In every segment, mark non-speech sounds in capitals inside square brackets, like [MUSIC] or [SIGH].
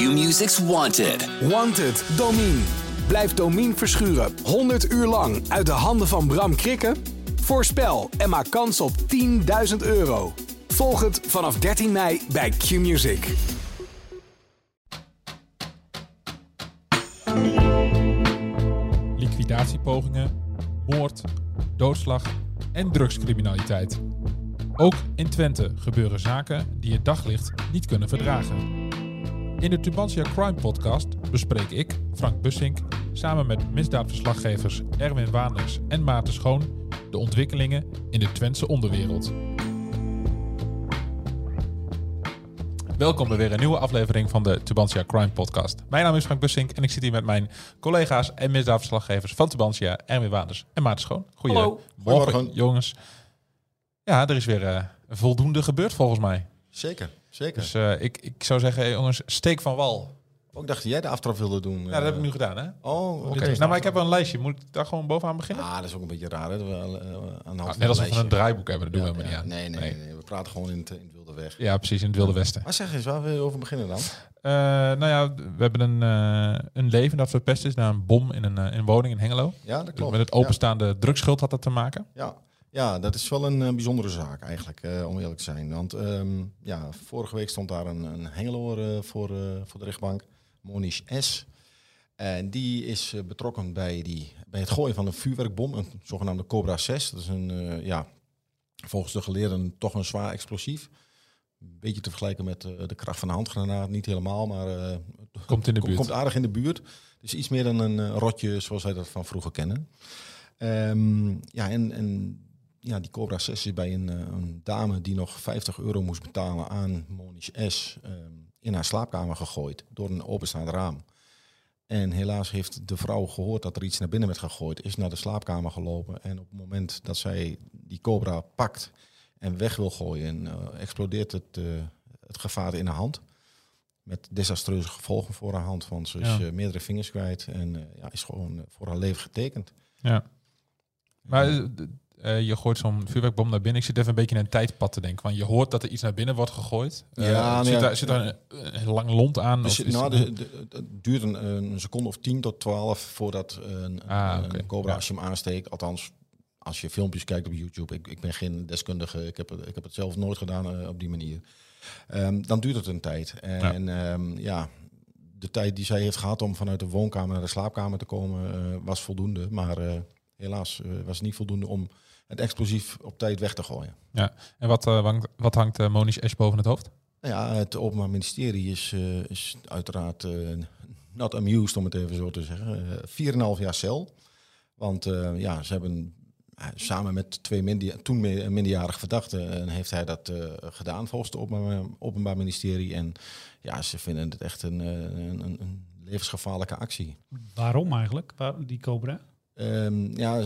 Q-Music's Wanted. Wanted, Domine. Blijf Domine verschuren 100 uur lang uit de handen van Bram Krikken? Voorspel en maak kans op 10.000 euro. Volg het vanaf 13 mei bij Q-Music. liquidatiepogingen, moord, doodslag en drugscriminaliteit. Ook in Twente gebeuren zaken die het daglicht niet kunnen verdragen. In de Tubantia Crime Podcast bespreek ik, Frank Bussink, samen met misdaadverslaggevers Erwin Waanders en Maarten Schoon de ontwikkelingen in de Twentse onderwereld. Welkom bij weer een nieuwe aflevering van de Tubantia Crime Podcast. Mijn naam is Frank Bussink en ik zit hier met mijn collega's en misdaadverslaggevers van Tubantia, Erwin Waanders en Maarten Schoon. Goedemorgen, jongens. Ja, er is weer eh, voldoende gebeurd volgens mij. Zeker, zeker. Dus eh, ik, ik zou zeggen, eh, jongens, steek van wal. Ook dacht jij de aftrap wilde doen. Ja, dat heb ik nu gedaan, hè? Oh, oké. Nou, maar ik heb wel een lijstje. Moet ik daar gewoon bovenaan beginnen? Ah, dat is ook een beetje raar, hè? dat we, eh, aan de hand van net als we een draaiboek hebben, dat doen we helemaal ja, niet aan. Nee, nee, nee, We praten gewoon in het, in het wilde weg. Ja, precies, in het Wilde Westen. Maar zeg eens, waar wil je over beginnen dan? Eh, nou ja, we hebben een, eh, een leven dat verpest is na een bom in een, eh, in een woning in Hengelo. Ja, dat Dus klopt. met het openstaande drugsschuld had dat te maken. Ja. Ja, dat is wel een eh, bijzondere zaak eigenlijk, eh, om eerlijk te zijn. Want ehm, ja, vorige week stond daar een, een Hengeloer eh, voor, voor de rechtbank, Monish S. En die is betrokken bij, die, bij het gooien van een vuurwerkbom, een zogenaamde Cobra 6. Dat is een, ja, volgens de geleerden toch een zwaar explosief. Een beetje te vergelijken met de kracht van een handgranaat. Niet helemaal, maar Komt in de buurt. Komt aardig in de buurt. Dus iets meer dan een rotje zoals wij dat van vroeger kennen. Ehm, ja, en, en ja, die Cobra 6 is bij een, eh, een dame die nog 50 euro moest betalen aan Monish S. ehm, in haar slaapkamer gegooid door een openstaand raam. En helaas heeft de vrouw gehoord dat er iets naar binnen werd gegooid, is naar de slaapkamer gelopen. En op het moment dat zij die Cobra pakt en weg wil gooien, eh, explodeert het, eh, het gevaar in haar hand. Met desastreuze gevolgen voor haar hand, want ze is meerdere vingers kwijt en ja, is gewoon voor haar leven getekend. Ja. Maar eh, je gooit zo'n vuurwerkbom naar binnen. Ik zit even een beetje in een tijdpad te denken. Want je hoort dat er iets naar binnen wordt gegooid. Eh, Ja, nou zit, daar, zit daar een, een lang lont aan? Dus, of is nou, het- duurt een, een seconde of 10 tot 12 voordat een, Ah, een, cobra, als je hem aansteekt, althans als je filmpjes kijkt op YouTube, ik, ik ben geen deskundige, ik heb, het, ik heb het zelf nooit gedaan eh, op die manier, Ehm, dan duurt het een tijd. En ja. ja, de tijd die zij heeft gehad om vanuit de woonkamer naar de slaapkamer te komen, was voldoende. Maar helaas was het niet voldoende om het explosief op tijd weg te gooien. ja. En wat, eh, hangt, wat hangt eh, Monish Esch boven het hoofd? Nou ja, het Openbaar Ministerie is, eh, is uiteraard eh, not amused, om het even zo te zeggen. Eh, 4,5 jaar cel. Want eh, ja, ze hebben eh, samen met twee minderja- toen mi- minderjarige verdachten... en heeft hij dat eh, gedaan volgens het Openbaar, Openbaar Ministerie. En ja, ze vinden het echt een, eh, een, een, een levensgevaarlijke actie. Waarom eigenlijk, Waar- die Cobra? Ehm, ja,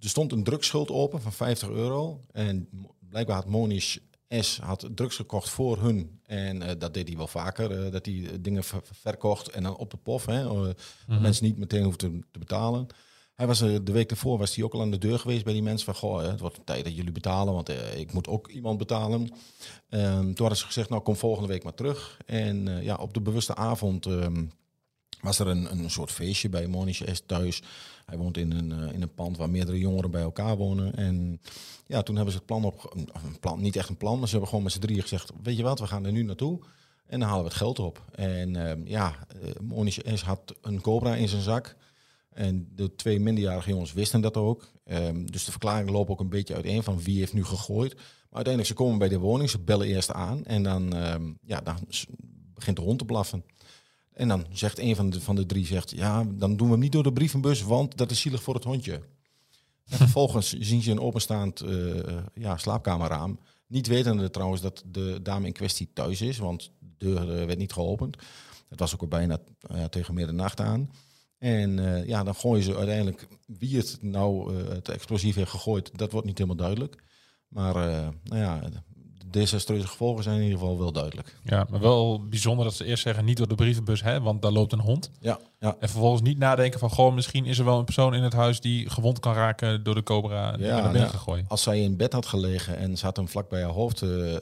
er stond een drugsschuld open van 50 euro. En blijkbaar had Monish S. had drugs gekocht voor hun. En eh, dat deed hij wel vaker. eh, dat hij eh, dingen ver- verkocht en dan op de pof. Hè, dat mensen niet meteen hoefden te, betalen. Hij was de week daarvoor was hij ook al aan de deur geweest bij die mensen. Van, goh, het wordt tijd dat jullie betalen, want ik moet ook iemand betalen. Ehm, toen hadden ze gezegd, nou kom volgende week maar terug. En ja, op de bewuste avond ehm, was er een, een soort feestje bij Monish S. thuis. Hij woont in een, eh, in een pand waar meerdere jongeren bij elkaar wonen. En ja, toen hebben ze het plan op, een plan, niet echt een plan, maar ze hebben gewoon met z'n drieën gezegd, weet je wat, we gaan er nu naartoe. En dan halen we het geld op. En ehm, ja, uh, Monish S. had een cobra in zijn zak. En de twee minderjarige jongens wisten dat ook. Ehm, dus de verklaringen lopen ook een beetje uiteen van wie heeft nu gegooid. Maar uiteindelijk, ze komen bij de woning, ze bellen eerst aan. En dan, ehm, ja, dan begint de hond te blaffen. En dan zegt een van de, van de drie, zegt, ja, dan doen we hem niet door de brievenbus, want dat is zielig voor het hondje. En vervolgens [LAUGHS] zien ze een openstaand eh, ja, slaapkamerraam. Niet wetende trouwens dat de dame in kwestie thuis is, want de deur eh, werd niet geopend. Het was ook al bijna eh, tegen middernacht aan. En eh, ja, dan gooien ze uiteindelijk wie het nou eh, het explosief heeft gegooid, dat wordt niet helemaal duidelijk. Maar eh, nou ja, desastreuze gevolgen zijn in ieder geval wel duidelijk. Ja, maar wel bijzonder dat ze eerst zeggen niet door de brievenbus, hè, want daar loopt een hond. Ja, ja. En vervolgens niet nadenken van, goh, misschien is er wel een persoon in het huis die gewond kan raken door de cobra die Ja, naar gegooid. Als zij in bed had gelegen en ze had hem vlak bij haar hoofd eh,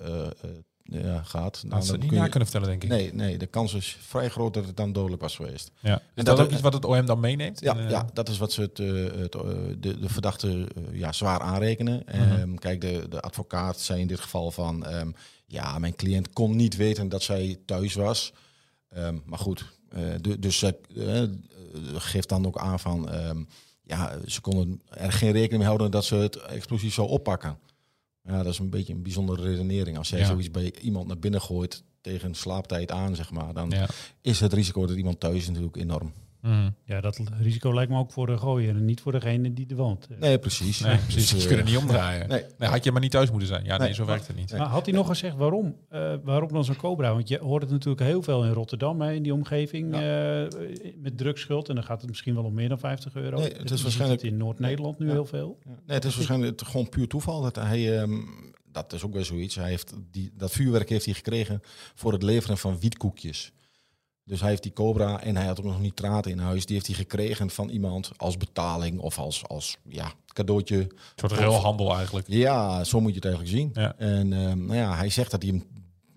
ja, gaat, Dat dan, ze niet kun na je- kunnen vertellen, denk ik. Nee, nee, de kans is vrij groot dat het dan dodelijk was geweest. Ja. Is En dat, dat- ook iets wat het OM dan meeneemt? Ja, In, eh, ja dat is wat ze het, eh, het, eh, de, de verdachte ja, zwaar aanrekenen. Mhm. Ehm, kijk, de, de advocaat zei in dit geval van... ehm, ja, mijn cliënt kon niet weten dat zij thuis was. Ehm, maar goed, dus ze geeft dan ook aan van... ja, ze konden er geen rekening mee houden dat ze het explosief zou oppakken. Ja, dat is een beetje een bijzondere redenering. Als jij Ja. zoiets bij iemand naar binnen gooit tegen slaaptijd aan, zeg maar... dan Ja. is het risico dat iemand thuis is natuurlijk enorm. Mhm. Ja, dat risico lijkt me ook voor de gooier en niet voor degene die er woont. Eh, Nee, precies. Nee, precies. Dus, Ze eh, kunnen niet omdraaien. Nee. Nee, had je maar niet thuis moeten zijn. Ja, nee, Nee. zo werkt het niet. Nee. Maar had hij nog gezegd waarom? Eh, waarom dan zo'n cobra? Want je hoort het natuurlijk heel veel in Rotterdam, hè, in die omgeving, eh, met drugsschuld. En dan gaat het misschien wel om meer dan 50 euro. Nee, het is waarschijnlijk- in Noord-Nederland nu Ja. heel veel. Nee, het is waarschijnlijk het gewoon puur toeval dat hij, ehm, dat is ook weer zoiets. Hij heeft die, dat vuurwerk heeft hij gekregen voor het leveren van wietkoekjes. Dus hij heeft die cobra en hij had ook nog nitraten in huis. Die heeft hij gekregen van iemand als betaling of als, als ja, cadeautje. Een soort ruilhandel eigenlijk. Ja, zo moet je het eigenlijk zien. Ja. En ehm, nou ja, hij zegt dat hij hem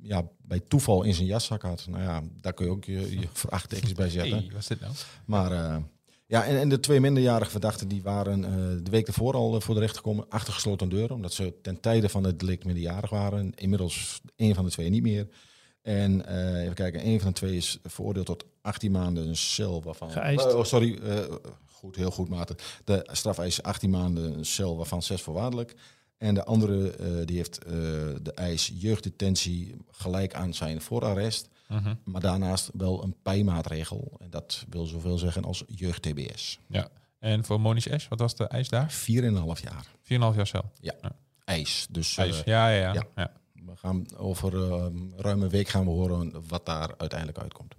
ja, bij toeval in zijn jaszak had. Nou ja, daar kun je ook je, je [LAUGHS] vraagtekens bij zetten. Hey, wat is dit nou? Maar eh, ja, en, en de twee minderjarige verdachten die waren eh, de week ervoor al eh, voor de rechter gekomen achter gesloten deuren. Omdat ze ten tijde van het delict minderjarig waren. Inmiddels één van de twee niet meer. En eh, even kijken, één van de twee is veroordeeld tot 18 maanden cel. Waarvan, Geëist. Oh, sorry, eh, goed, heel goed Maarten. De strafeis 18 maanden cel, waarvan 6 voorwaardelijk. En de andere eh, die heeft de eis jeugddetentie gelijk aan zijn voorarrest. Mhm. Maar daarnaast wel een pijmaatregel. En dat wil zoveel zeggen als jeugd-TBS. Ja. En voor Monish Ash, wat was de eis daar? 4,5 jaar 4,5 jaar cel. ijs. Dus Eis. Ja, ja, ja. ja. ja. We gaan over eh, ruim een week gaan we horen wat daar uiteindelijk uitkomt.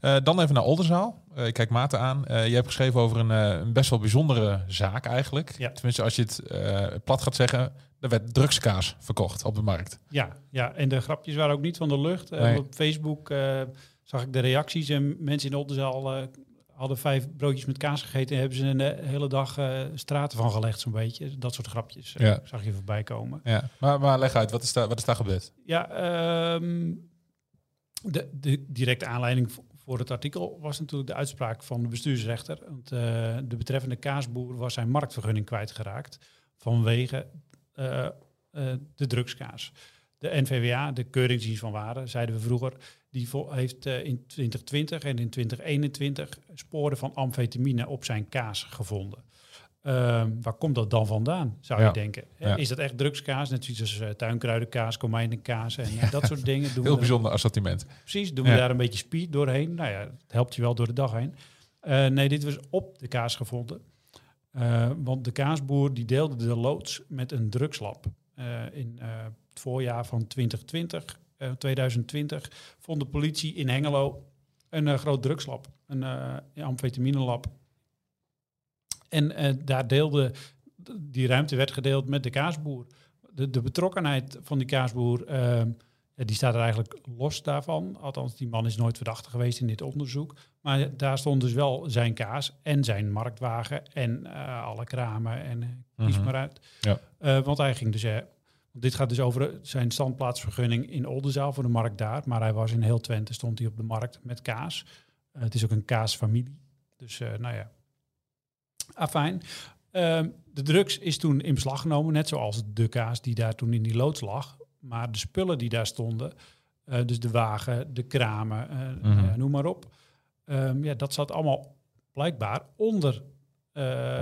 Eh, dan even naar Oldenzaal. Eh, ik kijk Maarten aan. Eh, je hebt geschreven over een, eh, een best wel bijzondere zaak eigenlijk. Ja. Tenminste, als je het eh, plat gaat zeggen. Er werd drugskaas verkocht op de markt. Ja, ja, en de grapjes waren ook niet van de lucht. Eh, Nee. Op Facebook eh, zag ik de reacties en mensen in Oldenzaal eh hadden vijf broodjes met kaas gegeten en hebben ze een eh, hele dag eh, straten van gelegd zo'n beetje. Dat soort grapjes eh, Ja. zag je voorbij komen. Ja. Maar, maar leg uit, wat is daar, wat is daar gebeurd? Ja, ehm, de, de directe aanleiding voor het artikel was natuurlijk de uitspraak van de bestuursrechter. Want de betreffende kaasboer was zijn marktvergunning kwijtgeraakt vanwege de drugskaas. De NVWA, de Keuringsdienst van Waarde, zeiden we vroeger, die heeft eh, in 2020 en in 2021 sporen van amfetamine op zijn kaas gevonden. Ehm, waar komt dat dan vandaan, zou Ja. je denken? Ja. Is dat echt drugskaas? Net zoals als, eh, tuinkruidenkaas, komijnenkaas en dat soort [LAUGHS] dingen. Doen we Heel bijzonder assortiment. Precies, doen we daar een beetje speed doorheen. Nou ja, het helpt je wel door de dag heen. Eh, nee, dit was op de kaas gevonden. Want de kaasboer die deelde de loods met een drugslab. Eh, in eh, het voorjaar van 2020, eh, 2020 vond de politie in Hengelo een eh, groot drugslab. Een uh, amfetaminelab. En eh, daar deelde, die ruimte werd gedeeld met de kaasboer. De, de betrokkenheid van die kaasboer, eh, ja, die staat er eigenlijk los daarvan. Althans, die man is nooit verdachte geweest in dit onderzoek. Maar daar stond dus wel zijn kaas en zijn marktwagen en eh, alle kramen en eh, kies Mhm. maar uit. Ja. Eh, want hij ging dus... dit gaat dus over zijn standplaatsvergunning in Oldenzaal voor de markt daar. Maar hij was in heel Twente, stond hij op de markt met kaas. Het is ook een kaasfamilie. Dus nou ja, afijn. Ehm, de drugs is toen in beslag genomen, net zoals de kaas die daar toen in die loods lag. Maar de spullen die daar stonden, eh, dus de wagen, de kramen, eh, noem maar op. Ehm, ja, dat zat allemaal blijkbaar onder...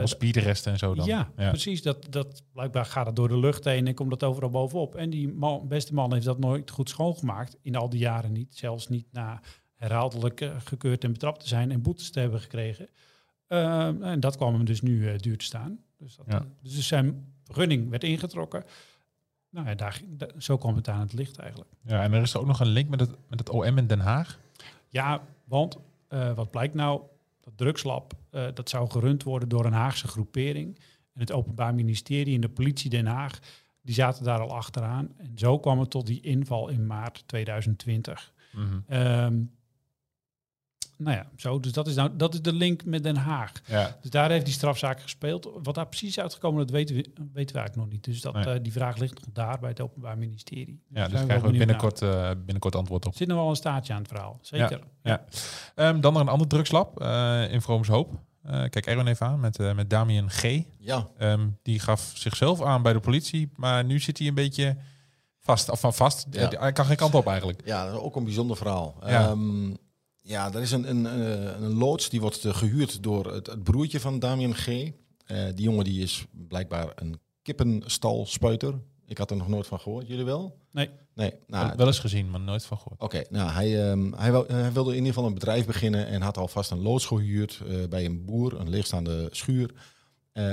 Als en zo dan. ja, precies. Dat, dat, blijkbaar gaat het door de lucht heen en komt dat overal bovenop. En die man, beste man heeft dat nooit goed schoongemaakt. In al die jaren niet. Zelfs niet na herhaaldelijk gekeurd en betrapt te zijn en boetes te hebben gekregen. Ehm, en dat kwam hem dus nu duur te staan. Dus, dat, Ja. dus zijn vergunning werd ingetrokken. Nou ja, daar, da- zo kwam het aan het licht eigenlijk. Ja, en er is ook nog een link met het, met het OM in Den Haag. Ja, want eh, wat blijkt nou? Dat drugslab, eh, dat zou gerund worden door een Haagse groepering. En het Openbaar Ministerie en de politie Den Haag, die zaten daar al achteraan. En zo kwam het tot die inval in maart 2020. Mhm. Ehm, nou ja, zo. Dus dat is, nou, dat is de link met Den Haag. Ja. Dus daar heeft die strafzaak gespeeld. Wat daar precies uitgekomen, dat weten we, weten we eigenlijk nog niet. Dus dat, Nee. eh, die vraag ligt nog daar bij het Openbaar Ministerie. Ja, Daar dus krijgen we binnenkort, eh, binnenkort antwoord op. Er zit nog wel een staartje aan het verhaal. Zeker. Ja. Ehm, dan nog een ander drugslab eh, in Vrooms Hoop. Eh, kijk Erwin even aan met, eh met Damien G. Ja, Ehm, die gaf zichzelf aan bij de politie, maar nu zit hij een beetje vast. Of van vast, Ja. Hij kan geen kant op eigenlijk. ja, dat is ook een bijzonder verhaal. Ja. Ja, ja er is een, een, eh, een loods die wordt eh, gehuurd door het, het broertje van Damien G. Eh, die jongen die is blijkbaar een kippenstalspuiter. Ik had er nog nooit van gehoord. Jullie wel? Nee. Nee. Nou, Wel- eens gezien, maar nooit van gehoord. Oké, nou, hij, ehm, hij, hij wilde in ieder geval een bedrijf beginnen en had alvast een loods gehuurd eh, bij een boer, een leegstaande schuur,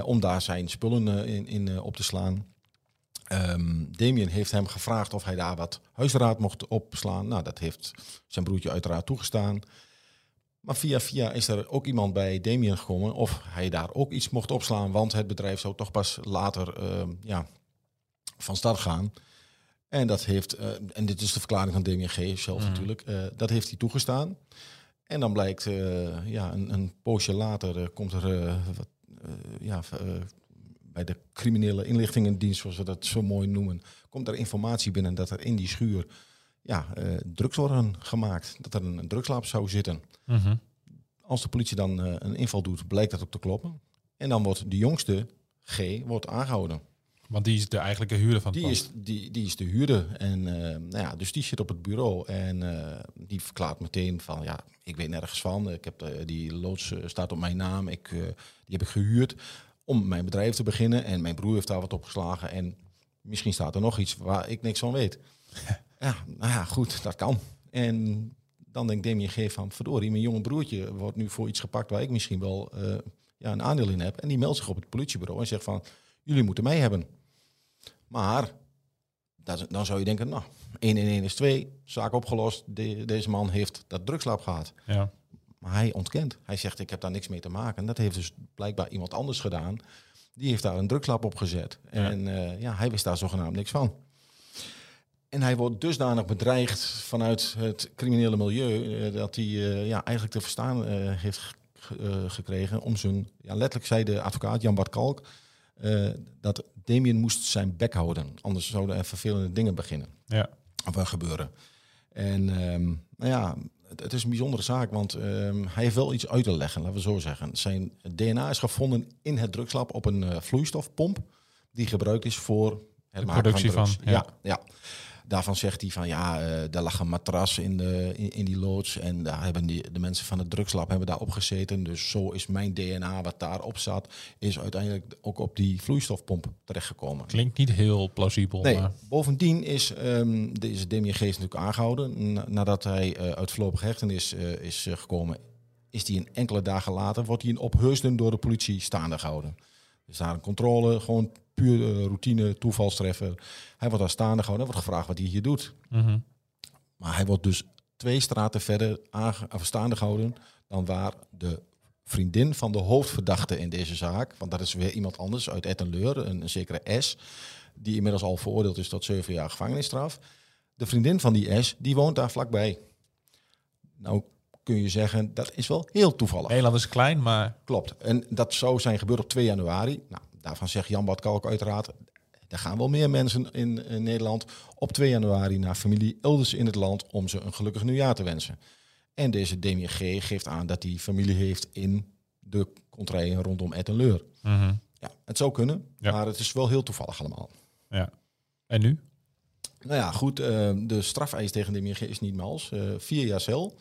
om daar zijn spullen in, in op te slaan. Ehm Damien heeft hem gevraagd of hij daar wat huisraad mocht opslaan. Nou, dat heeft zijn broertje uiteraard toegestaan. Maar via via is er ook iemand bij Damien gekomen of hij daar ook iets mocht opslaan, want het bedrijf zou toch pas later ehm, ja, van start gaan. En dat heeft, eh, en dit is de verklaring van Damien G. zelf Mhm. natuurlijk, eh, dat heeft hij toegestaan. En dan blijkt, eh, ja, een, een poosje later komt er wat, ja, bij de criminele inlichtingendienst, zoals we dat zo mooi noemen, komt er informatie binnen dat er in die schuur ja, eh, drugs worden gemaakt. Dat er een, drugslab zou zitten. Mhm. Als de politie dan eh, een inval doet, blijkt dat ook te kloppen. En dan wordt de jongste G wordt aangehouden. Want die is de eigenlijke huurder van het Die pand. is, die, die is de huurder. En uh, nou ja, dus die zit op het bureau. En uh, die verklaart meteen van ja, ik weet nergens van. Ik heb, uh, die loods staat op mijn naam. Ik, die heb ik gehuurd om mijn bedrijf te beginnen. En mijn broer heeft daar wat op geslagen. En misschien staat er nog iets waar ik niks van weet. [LAUGHS] ja, nou ja, goed, dat kan. En dan denkt Damien G van verdorie, mijn jonge broertje wordt nu voor iets gepakt waar ik misschien wel uh, ja, een aandeel in heb. En die meldt zich op het politiebureau en zegt van jullie moeten mij hebben. Maar dat, dan zou je denken, nou, 1 in 1 is 2, zaak opgelost. De, deze man heeft dat drugslab gehad. Ja. Maar hij ontkent. Hij zegt, ik heb daar niks mee te maken. Dat heeft dus blijkbaar iemand anders gedaan. Die heeft daar een drugslab op gezet. Ja. En uh, ja, hij wist daar zogenaamd niks van. En hij wordt dusdanig bedreigd vanuit het criminele milieu... Uh, dat hij uh, ja, eigenlijk te verstaan heeft gekregen om zijn... Ja, letterlijk zei de advocaat Jan Bart Kalk... Dat Damien moest zijn bek houden. Anders zouden er vervelende dingen beginnen. Ja. Of gebeuren. En um, nou ja, het, het, is een bijzondere zaak, want um, hij heeft wel iets uit te leggen, laten we zo zeggen. Zijn DNA is gevonden in het drugslab op een uh, vloeistofpomp die gebruikt is voor het de maken productie van, van. ja. ja, ja. Daarvan zegt hij van ja, uh, daar lag een matras in, de, in, in, die loods en daar hebben die, de mensen van het drugslab hebben daar opgezeten. Dus zo is mijn DNA wat daarop zat, is uiteindelijk ook op die vloeistofpomp terechtgekomen. Klinkt niet heel plausibel. Nee, maar... bovendien is um, deze Damien Geest natuurlijk aangehouden. Na, nadat hij uh, uit voorlopige hechtenis uh, is uh, gekomen, is hij een enkele dagen later, wordt hij in Opheusden door de politie staande gehouden. Dus daar een controle, gewoon puur uh, routine, toevalstreffer. Hij wordt daar staande gehouden. Wordt gevraagd wat hij hier doet. Mm -hmm. Maar hij wordt dus twee straten verder staande gehouden dan waar de vriendin van de hoofdverdachte in deze zaak, want dat is weer iemand anders uit Ettenleur, een, een zekere S, die inmiddels al veroordeeld is tot zeven jaar gevangenisstraf. De vriendin van die S, die woont daar vlakbij. Nou kun je zeggen, dat is wel heel toevallig. Nederland is klein, maar... Klopt. En dat zou zijn gebeurd op 2 januari. Nou, daarvan zegt Jan Bart Kalk uiteraard... er gaan wel meer mensen in, in, Nederland op 2 januari... naar familie elders in het land om ze een gelukkig nieuwjaar te wensen. En deze Damien G. geeft aan dat hij familie heeft in de contraien rondom Ettenleur. Mm -hmm. Ja, het zou kunnen, Ja. maar het is wel heel toevallig allemaal. Ja. En nu? Nou ja, goed. Uh, de strafeis tegen Damien G. is niet mals. Uh, vier jaar cel.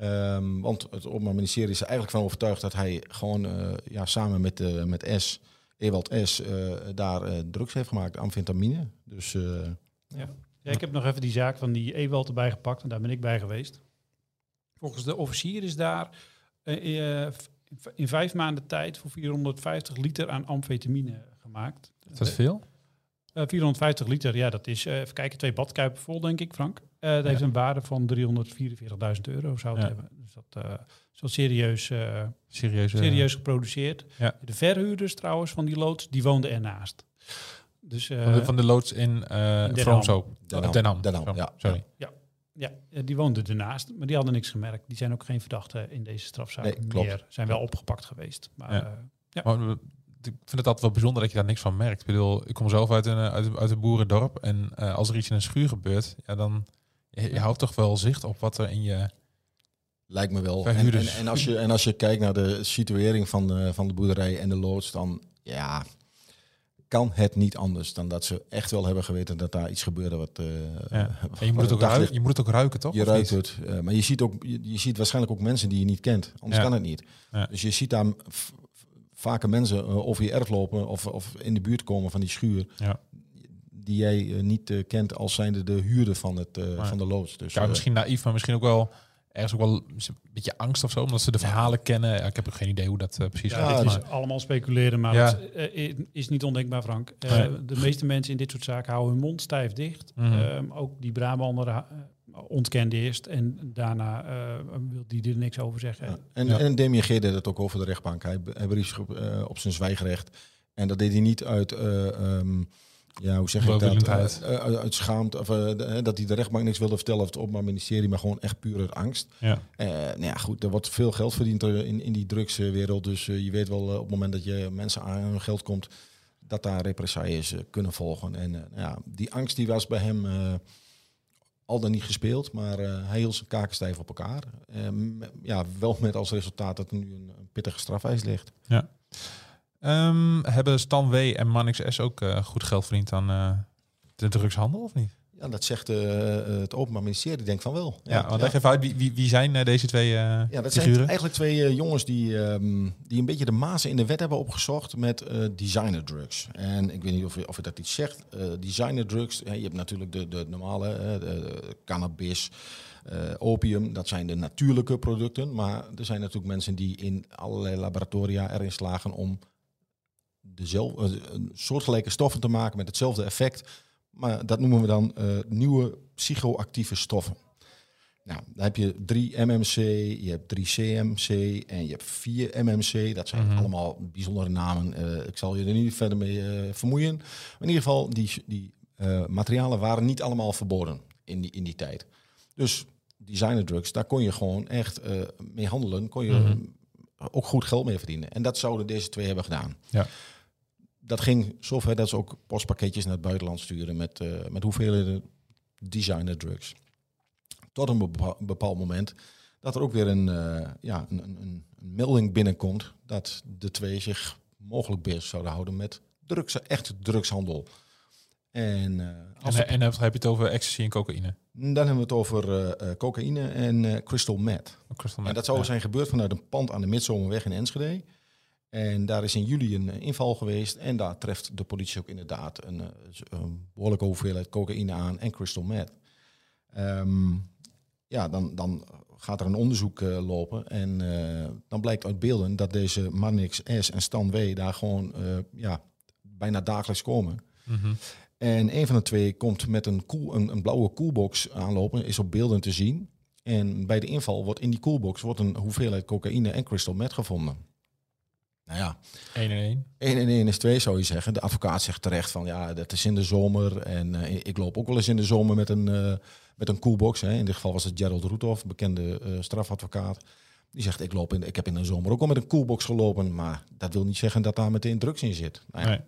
Um, want het Openbaar Ministerie is er eigenlijk van overtuigd dat hij gewoon uh, ja, samen met, met S, Ewald S, uh, daar drugs heeft gemaakt, amfetamine. Dus, ja. ja, ik heb nog even die zaak van die Ewald erbij gepakt en daar ben ik bij geweest. Volgens de officier is daar in vijf maanden tijd voor 450 liter aan amfetamine gemaakt. Is dat veel? Uh, 450 liter, ja, dat is, uh, even kijken, twee badkuipen vol, denk ik, Frank. Uh, dat ja. heeft een waarde van 344.000 euro, zou het ja. hebben. Dus dat is wel serieus, serieus, serieus geproduceerd. Ja. De verhuurders trouwens van die loods, die woonden ernaast. Dus, van, de, van de loods in uh, Vroomsoop? Denham. Denham. Denham, ja. Sorry. Ja. Ja, eh, die woonden ernaast, maar die hadden niks gemerkt. Die zijn ook geen verdachten in deze strafzaak Nee, klopt. meer. Zijn wel opgepakt geweest. Maar Ja. eh, ja. Maar ik vind het altijd wel bijzonder dat je daar niks van merkt. Ik bedoel, ik kom zelf uit een, eh, uit, een- uit een boerendorp. En eh, als er iets in een schuur gebeurt, ja, dan je, je houdt toch wel zicht op wat er in je... Lijkt me wel. En, en, en, als je, en als je kijkt naar de situering van de, van de boerderij en de loods, dan ja, kan het niet anders dan dat ze echt wel hebben geweten dat daar iets gebeurde wat. eh, Ja. [LAUGHS] En je moet, het ook ruiken, je moet het ook ruiken, toch? Je ruikt het, eh, maar je ziet, ook, je, je ziet waarschijnlijk ook mensen die je niet kent. Anders Ja. kan het niet. Ja. Dus je ziet daar vaker mensen eh, over je erf lopen of, of in de buurt komen van die schuur. Die jij niet kent als zijnde de huurder van, het, van de loods. Dus, Ja, misschien naïef, maar misschien ook wel ergens ook wel een beetje angst of zo, omdat ze de verhalen kennen. Ik heb ook geen idee hoe dat eh, precies Ja, werkt. dit is maar- allemaal speculeren, maar Ja. het eh, is niet ondenkbaar, Frank. Eh, Nee. De meeste mensen in dit soort zaken houden hun mond stijf dicht. Mhm. Ehm, ook die Brabander ontkende eerst en daarna eh, wil die er niks over zeggen. Ja. En, Ja. en G deed het ook over de rechtbank. Hij, hij beriep zich op, op zijn zwijgrecht. En dat deed hij niet uit, eh, ehm, ja, hoe zeg ik dat? Welwillendheid. Eh, uit, schaamte. Of, eh, eh, dat hij de rechtbank niks wilde vertellen of het Openbaar Ministerie, maar gewoon echt puur uit angst. Ja. Eh, nou ja, goed, er wordt veel geld verdiend eh, in, in die drugswereld. Dus eh, je weet wel, eh, op het moment dat je mensen aan hun geld komt, dat daar represailles eh, kunnen volgen. En eh, nou ja, die angst die was bij hem eh, al dan niet gespeeld, maar eh, hij hield zijn kaken stijf op elkaar. Eh, ja, wel met als resultaat dat er nu een, een pittige strafeis ligt. Ehm, hebben Stan W en Mannix S ook eh, goed geld verdiend aan eh, de drugshandel of niet? Ja, dat zegt eh, het Openbaar Ministerie, denk van wel. Ja, want leg even uit, wie, wie, wie zijn deze twee Ja, dat zijn figuren? eigenlijk twee jongens die, ehm, die een beetje de mazen in de wet hebben opgezocht met designer drugs. En ik weet niet of je, of je dat iets zegt. Designer drugs, je hebt natuurlijk de, de normale de, cannabis, opium, dat zijn de natuurlijke producten. Maar er zijn natuurlijk mensen die in allerlei laboratoria erin slagen om dezelfde, eh, een soortgelijke stoffen te maken met hetzelfde effect. Maar dat noemen we dan eh, nieuwe psychoactieve stoffen. Nou, dan heb je 3 MMC, je hebt 3 CMC en je hebt 4 MMC. Dat zijn Mhm. allemaal bijzondere namen. Eh, ik zal je er niet verder mee vermoeien. Maar in ieder geval, die, die materialen waren niet allemaal verboden in die, in die tijd. Dus designer drugs, daar kon je gewoon echt mee handelen. Kon je Mhm. ook goed geld mee verdienen. En dat zouden deze twee hebben gedaan. Ja. Dat ging zover dat ze ook postpakketjes naar het buitenland sturen met, eh, met hoeveelheden designer drugs. Tot een bepa- bepaald moment dat er ook weer een, eh, ja, een, een, een melding binnenkomt dat de twee zich mogelijk bezig zouden houden met drugs, echt drugshandel. En, En, als en dan heb je het over ecstasy en cocaïne. dan hebben we het over cocaïne en crystal meth. Ook crystal En meth, dat zou ja. zijn gebeurd vanuit een pand aan de Midzomerweg in Enschede. En daar is in juli een eh, inval geweest. En daar treft de politie ook inderdaad een, eh, een behoorlijke hoeveelheid cocaïne aan en crystal meth. Ehm, ja, dan, dan gaat er een onderzoek eh, lopen. En dan blijkt uit beelden dat deze Marnix S en Stan W daar gewoon ja, bijna dagelijks komen. Mhm. En een van de twee komt met een, koel, een, een blauwe koelbox aanlopen, is op beelden te zien. En bij de inval wordt in die koelbox wordt een hoeveelheid cocaïne en crystal meth gevonden. Nou ja, 1 en 1. 1 en 1 is 2 zou je zeggen. De advocaat zegt terecht van ja, dat is in de zomer. En eh, ik loop ook wel eens in de zomer met een, eh, met een koelbox. Hè. In dit geval was het Gerald Roethoff, bekende eh, strafadvocaat. Die zegt ik, loop in, ik heb in de zomer ook al met een koelbox gelopen. Maar dat wil niet zeggen dat daar meteen drugs in zit. Nou ja,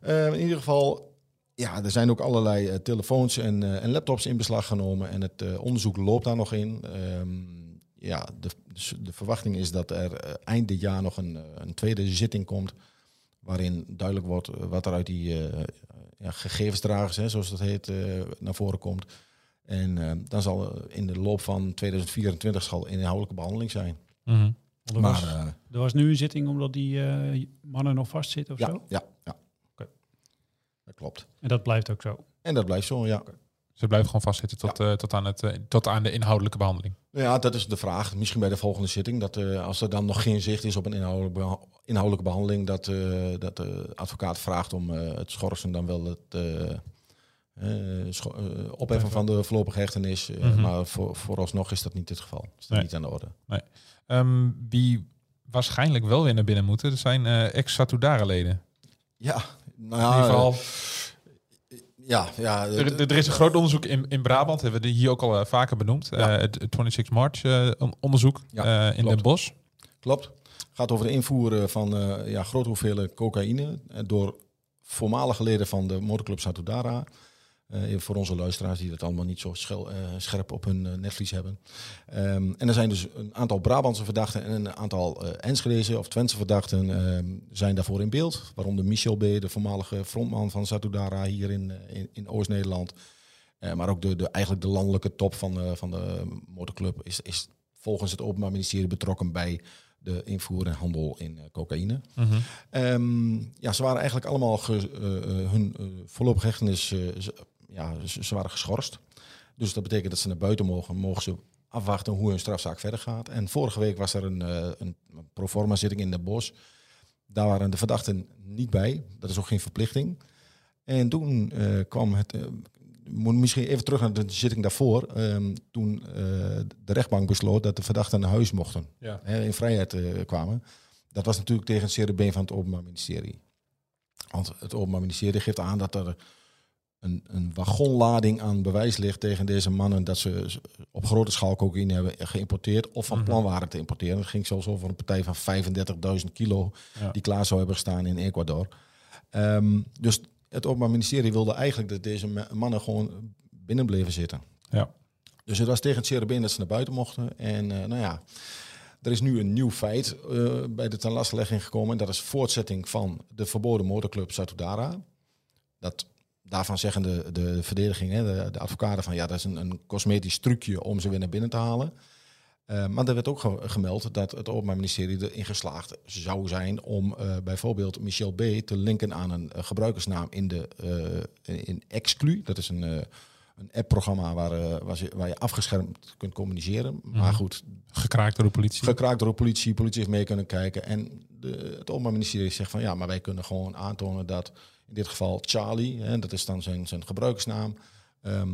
Nee. in ieder geval, ja, er zijn ook allerlei telefoons en, en laptops in beslag genomen. En het onderzoek loopt daar nog in. Ehm, ja, de, dus de verwachting is dat er eh, eind dit jaar nog een, eh, een tweede zitting komt. Waarin duidelijk wordt eh, wat er uit die ja, gegevensdragers, hè, zoals dat heet, naar voren komt. En dan zal in de loop van 2024 zal inhoudelijke behandeling zijn. Mhm. Er, was, Maar eh, er was nu een zitting omdat die mannen nog vastzitten of ja, zo. ja, ja. Dat klopt. En dat blijft ook zo. En dat blijft zo, ja. Ze blijven gewoon vastzitten tot, eh, tot, aan het, eh, tot aan de inhoudelijke behandeling. Ja, dat is de vraag. Misschien bij de volgende zitting. Dat eh, als er dan nog geen zicht is op een inhoudelijke, beha- inhoudelijke behandeling, dat, dat de advocaat vraagt om het schorsen dan wel het opheffen van de voorlopige hechtenis. Mhm. Maar voor, vooralsnog is dat niet het geval. Is dat Nee. niet aan de orde. Ehm, wie waarschijnlijk wel weer naar binnen moeten, dat zijn ex-Satudara-leden. Ja, nou In ja, ieder geval, Ja, ja. Er, er is een groot onderzoek in, in Brabant, hebben we die hier ook al eh, vaker benoemd. Ja. Eh, het 26 March eh, on- onderzoek Ja, in. Den Bosch. Klopt. gaat over de invoer van ja, grote hoeveelheden cocaïne door voormalige leden van de motorclub Satudara. Eh, voor onze luisteraars die dat allemaal niet zo schel- eh, scherp op hun eh, netvlies hebben. Ehm, en er zijn dus een aantal Brabantse verdachten en een aantal eh Enschedeze of Twentse verdachten ehm, zijn daarvoor in beeld. Waaronder Michel B., de voormalige frontman van Satudara hier in, in, in Oost-Nederland. Maar ook de, de, eigenlijk de landelijke top van, de van de motorclub is, is volgens het Openbaar Ministerie betrokken bij de invoer en handel in cocaïne. Mhm. Ehm, ja, ze waren eigenlijk allemaal ge- hun uh, voorlopige hechtenis, ja, ze, ze waren geschorst. Dus dat betekent dat ze naar buiten mogen, mogen ze afwachten hoe hun strafzaak verder gaat. En vorige week was er een, eh, een proforma zitting in Den Bosch. Daar waren de verdachten niet bij. Dat is ook geen verplichting. En toen eh, kwam het. eh, moet misschien even terug naar de zitting daarvoor. Ehm, toen de rechtbank besloot dat de verdachten naar huis mochten Ja. hè, in vrijheid kwamen. Dat was natuurlijk tegen het been van het Openbaar Ministerie. Want het Openbaar Ministerie geeft aan dat er een, een wagonlading aan bewijs ligt tegen deze mannen dat ze op grote schaal cocaïne hebben geïmporteerd of van Mhm. plan waren te importeren. Het ging zelfs over een partij van 35.000 kilo Ja. die klaar zou hebben gestaan in Ecuador. Ehm, dus het Openbaar Ministerie wilde eigenlijk dat deze ma- mannen gewoon binnen bleven zitten. Ja. Dus het was tegen het dat ze naar buiten mochten. En eh, nou ja, er is nu een nieuw feit eh, bij de tenlastlegging gekomen. En dat is voortzetting van de verboden motorclub Satudara. Dat, daarvan zeggen de, de verdediging, hè, de, de advocaten van ja, dat is een, een cosmetisch trucje om ze weer naar binnen te halen. Eh, maar er werd ook ge- gemeld dat het Openbaar Ministerie erin geslaagd zou zijn om eh, bijvoorbeeld Michel B. te linken aan een eh, gebruikersnaam in, de, eh, in Exclu. Dat is een, een app-programma waar, waar, je, waar je afgeschermd kunt communiceren. Maar Mhm. goed, Gekraakt door de politie. gekraakt door de politie, politie heeft mee kunnen kijken. En de, het Openbaar Ministerie zegt van ja, maar wij kunnen gewoon aantonen dat in dit geval Charlie, hè, dat is dan zijn, zijn gebruikersnaam, ehm,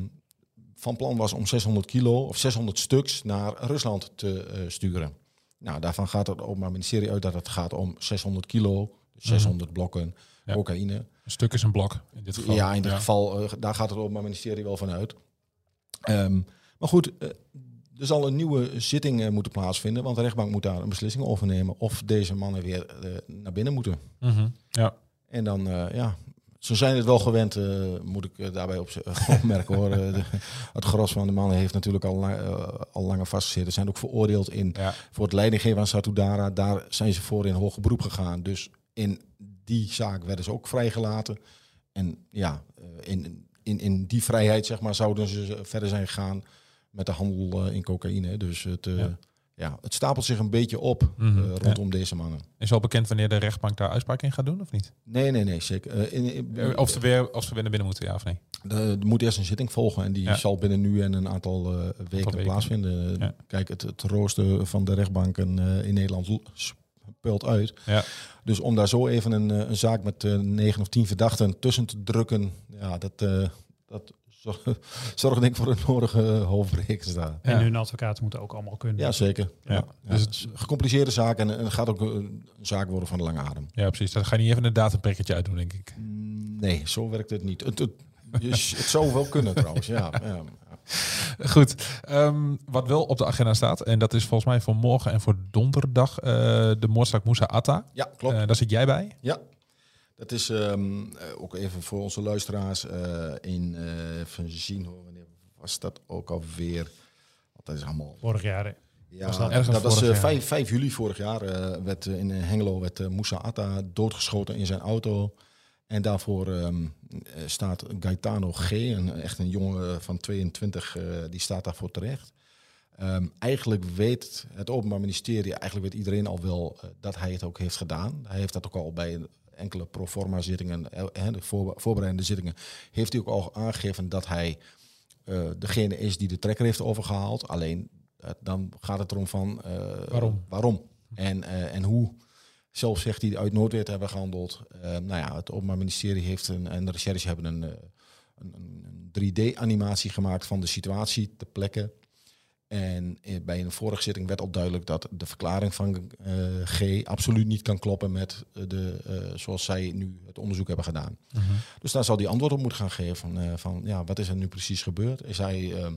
van plan was om 600 kilo of 600 stuks naar Rusland te eh, sturen. Nou, daarvan gaat het Openbaar Ministerie uit dat het gaat om 600 kilo, 600 blokken Ja. cocaïne. Een stuk is een blok in dit geval. Ja, in dit geval, eh, daar gaat het Openbaar Ministerie wel van uit. Ehm, maar goed, eh, er zal een nieuwe zitting moeten plaatsvinden, want de rechtbank moet daar een beslissing over nemen of deze mannen weer naar binnen moeten. Mhm. Ja. En dan, ja, ze zijn het wel gewend, eh, moet ik eh, daarbij op [LAUGHS] opmerken hoor. Eh, de- het gros van de mannen heeft natuurlijk al, la- eh, al langer vastgezeten. Zijn ook veroordeeld in Ja. voor het leidinggeven aan Satudara. Daar zijn ze voor in hoger beroep gegaan. Dus in die zaak werden ze ook vrijgelaten. En ja, in, in, in die vrijheid zeg maar, zouden ze verder zijn gegaan met de handel in cocaïne. Dus het, Ja. Ja. het stapelt zich een beetje op Mhm. eh, rondom deze mannen. Is al bekend wanneer de rechtbank daar uitspraak in gaat doen, of niet? Nee, nee, nee, zeker. Eh, in, in- Of ze weer, of ze weer naar binnen moeten, ja of nee? Er moet eerst een zitting volgen en die Ja. zal binnen nu en een aantal eh, weken, weken. plaatsvinden. Ja. Kijk, het, het rooster van de rechtbanken eh, in Nederland speelt uit. Ja. Dus om daar zo even een, eh, een zaak met eh, negen of tien verdachten tussen te drukken, ja, dat, eh, dat zor- [LAUGHS] zorgt denk ik voor een nodige hoofdbrekers daar. En hun advocaten moeten ook allemaal kunnen. Ja, zeker. Ja. Ja. Dus het- is een gecompliceerde zaak en, gaat ook eh, een zaak worden van de lange adem. Ja, precies. Dat ga je niet even een datumprikkertje uitdoen, denk ik. Nee, zo werkt het niet. Het, het, het zou wel kunnen trouwens, ja. ja. [LAUGHS] Goed. Ehm, wat wel op de agenda staat, en dat is volgens mij voor morgen en voor donderdag, eh, de moordzaak Moussa Atta. Ja, klopt. Eh, daar zit jij bij. Ja, dat is ehm, eh, ook even voor onze luisteraars eh, in, eh even zien, hoor, wanneer was dat ook alweer? Want dat is allemaal... Vorig jaar. hè. Ja, Was dat was eh, jaar? 5, 5 juli vorig jaar. eh, werd eh, in Hengelo werd uh, Moussa Atta doodgeschoten in zijn auto. En daarvoor ehm, eh, staat Gaetano G., een, echt een jongen van 22, eh, die staat daarvoor terecht. Ehm, eigenlijk weet het Openbaar Ministerie, eigenlijk weet iedereen al wel eh, dat hij het ook heeft gedaan. Hij heeft dat ook al bij enkele proforma zittingen, eh, de voor, voorbereidende zittingen, heeft hij ook al aangegeven dat hij eh, degene is die de trekker heeft overgehaald. Alleen eh, dan gaat het erom van Waarom? waarom en, en hoe. Zelf zegt hij uit Noordweer te hebben gehandeld. Eh, nou ja, het Openbaar Ministerie heeft een, en de recherche hebben een, een, een 3D-animatie gemaakt van de situatie ter plekke. En eh, bij een vorige zitting werd al duidelijk dat de verklaring van eh, G absoluut niet kan kloppen met eh, de, zoals zij nu het onderzoek hebben gedaan. Dus daar zal die antwoord op moeten gaan geven van, van ja, wat is er nu precies gebeurd? Is hij ehm,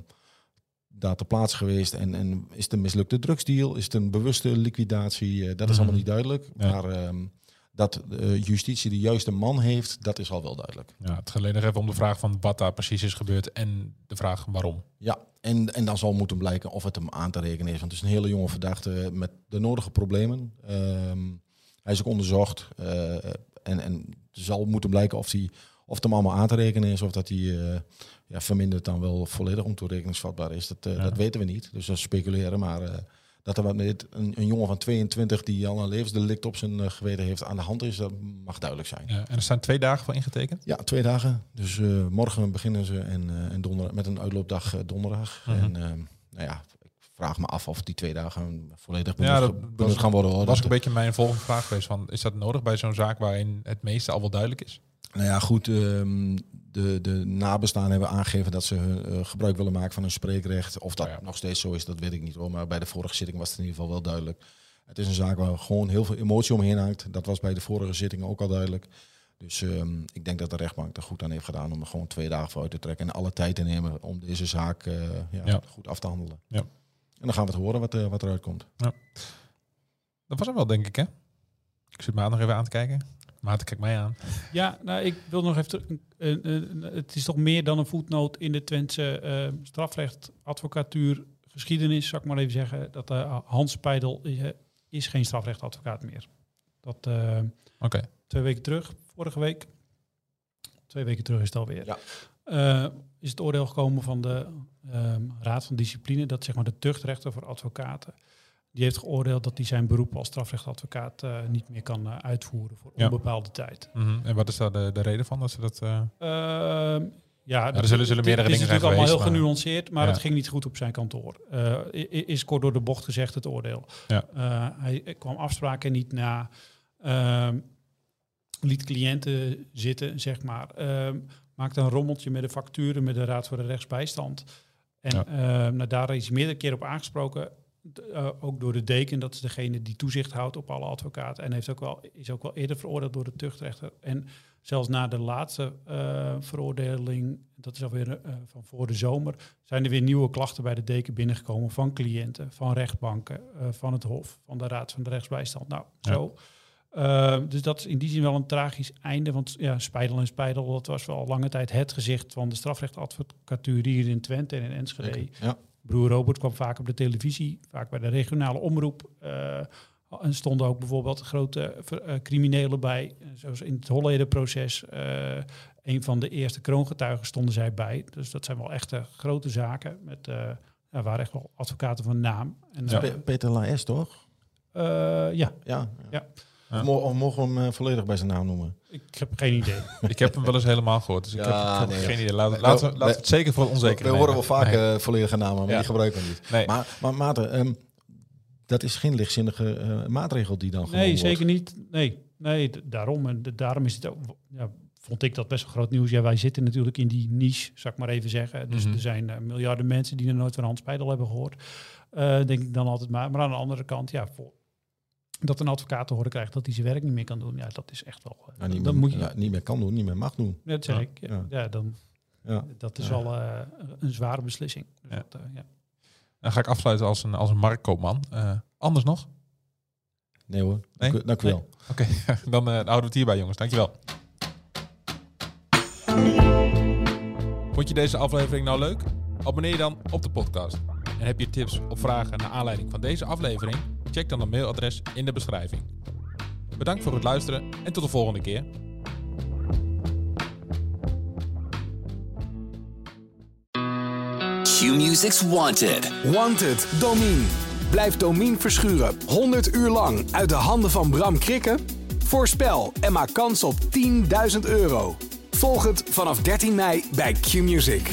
daar ter plaatse geweest en, en is het een mislukte drugsdeal? Is het een bewuste liquidatie? Dat is Mhm. allemaal niet duidelijk. Ja. Maar ehm, dat eh, justitie de juiste man heeft, dat is al wel duidelijk. Ja, het gaat alleen nog even om de vraag van wat daar precies is gebeurd en de vraag waarom. Ja, en, en dan zal moeten blijken of het hem aan te rekenen is. Want het is een hele jonge verdachte met de nodige problemen. Ehm, hij is ook onderzocht. eh, en, en zal moeten blijken of, hij, of het hem allemaal aan te rekenen is. Of dat hij eh, ja, verminderd dan wel volledig ontoerekeningsvatbaar is. Dat, Ja. dat weten we niet. Dus dat speculeren. Maar dat er wat met een, een jongen van 22 die al een levensdelict op zijn eh, geweten heeft aan de hand is, dat mag duidelijk zijn. Ja, en er staan twee dagen voor ingetekend. Ja, twee dagen. Dus eh, morgen beginnen ze en, eh, en donderdag, met een uitloopdag donderdag. Mhm. En nou ja, ik vraag me af of die twee dagen volledig Ja, benut, dat benut was- gaan worden. Hoor. Dat was Dat- een beetje mijn volgende vraag geweest. Van, is dat nodig bij zo'n zaak waarin het meeste al wel duidelijk is? Nou ja, goed. ehm, de, de nabestaan hebben aangegeven dat ze eh, gebruik willen maken van hun spreekrecht. Of dat ja. nog steeds zo is, dat weet ik niet hoor. Maar bij de vorige zitting was het in ieder geval wel duidelijk. Het is een zaak waar gewoon heel veel emotie omheen hangt. Dat was bij de vorige zitting ook al duidelijk. Dus ehm, ik denk dat de rechtbank er goed aan heeft gedaan om er gewoon twee dagen voor uit te trekken. En alle tijd te nemen om deze zaak eh, ja, goed af te handelen. Ja. En dan gaan we het horen wat, eh, wat eruit komt. Dat was hem wel, denk ik, hè? Ik zit Maat nog even aan te kijken. Maat, kijk mij aan. Ja, nou, ik wil nog even. terug- een- een- een- het is toch meer dan een voetnoot in de Twentse eh, strafrecht, advocatuur, geschiedenis, zou ik maar even zeggen. Dat eh, Hans Peidel eh, is geen strafrechtadvocaat meer. Dat eh, Oké. twee weken terug, vorige week, twee weken terug is het alweer, Ja. eh, is het oordeel gekomen van de ehm, Raad van Discipline, dat zeg maar de tuchtrechter voor advocaten. Die heeft geoordeeld dat hij zijn beroep als strafrechtadvocaat eh, niet meer kan eh, uitvoeren voor Ja. onbepaalde tijd. Mhm. En wat is daar de, de reden van dat ze dat... eh, Ehm, ja, er zullen- zullen meerdere het is dingen zijn natuurlijk allemaal heel maar- genuanceerd, maar Ja. het ging niet goed op zijn kantoor. Is kort door de bocht gezegd het oordeel. Ja. Hij kwam afspraken niet na, ehm, liet cliënten zitten, zeg maar. Ehm, maakte een rommeltje met de facturen met de Raad voor de Rechtsbijstand. En Ja. nou, daar is hij meerdere keer op aangesproken. Eh, ook door de deken, dat is degene die toezicht houdt op alle advocaten. En heeft ook wel, is ook wel eerder veroordeeld door de tuchtrechter. En zelfs na de laatste eh, veroordeling, dat is alweer eh, van voor de zomer, zijn er weer nieuwe klachten bij de deken binnengekomen van cliënten, van rechtbanken, van het Hof, van de Raad van de Rechtsbijstand. Nou, Ja. zo. Dus dat is in die zin wel een tragisch einde, want ja, Spijdel en Spijdel, dat was wel al lange tijd het gezicht van de strafrechtadvocatuur hier in Twente en in Enschede. Ja. Broer Robert kwam vaak op de televisie, vaak bij de regionale omroep. eh, en stonden ook bijvoorbeeld grote ver- eh, criminelen bij, eh, zoals in het Holleder-proces. eh, een van de eerste kroongetuigen stonden zij bij. Dus dat zijn wel echte grote zaken. Met, eh ja, waren echt wel advocaten van naam. En, Ja. eh, Pe- Peter Laes, toch? eh, ja, Ja. Ja. Of, mo- of mogen we hem eh, volledig bij zijn naam noemen? ik heb geen idee. [LAUGHS] ik heb hem wel eens helemaal gehoord, dus ik Ja, heb, ik heb nee, geen ja. idee. Laten, we, we- laten we het zeker voor onzeker we horen wel vaak Nee. eh, volledige namen, maar Ja. die gebruiken we niet. Nee. Maar, maar Maarten, ehm, dat is geen lichtzinnige eh, maatregel die dan genomen Nee, wordt. zeker niet. Nee, nee daarom. En daarom is het ook, ja, vond ik dat best wel groot nieuws. Ja, wij zitten natuurlijk in die niche, zou ik maar even zeggen. Dus Mhm. er zijn miljarden mensen die er nooit van Hans Spijdel hebben gehoord. Eh, denk ik dan altijd maar. Maar aan de andere kant, ja, voor, dat een advocaat te horen krijgt dat hij zijn werk niet meer kan doen. Ja, dat is echt wel... eh, Ja, niet, dan meer, moet je... ja, niet meer kan doen, niet meer mag doen. Dat zeg Ja. ik. Ja, Ja. ja, dan, Ja. dat is Ja. wel eh, een zware beslissing. Dus Ja. dat, eh, ja. Dan ga ik afsluiten als een, als een marktkoopman. Eh, anders nog? Nee hoor, Nee? dank, dank u wel. Oké, [LAUGHS] dan eh, houden we het hierbij, jongens. Dankjewel. Vond je deze aflevering nou leuk? Abonneer je dan op de podcast. En heb je tips of vragen naar aanleiding van deze aflevering? Check dan het mailadres in de beschrijving. Bedankt voor het luisteren en tot de volgende keer. Q-Music's Wanted. Wanted, Domine. Blijf Domine verschuren 100 uur lang uit de handen van Bram Krikken? Voorspel en maak kans op 10.000 euro. Volg het vanaf 13 mei bij Q-Music.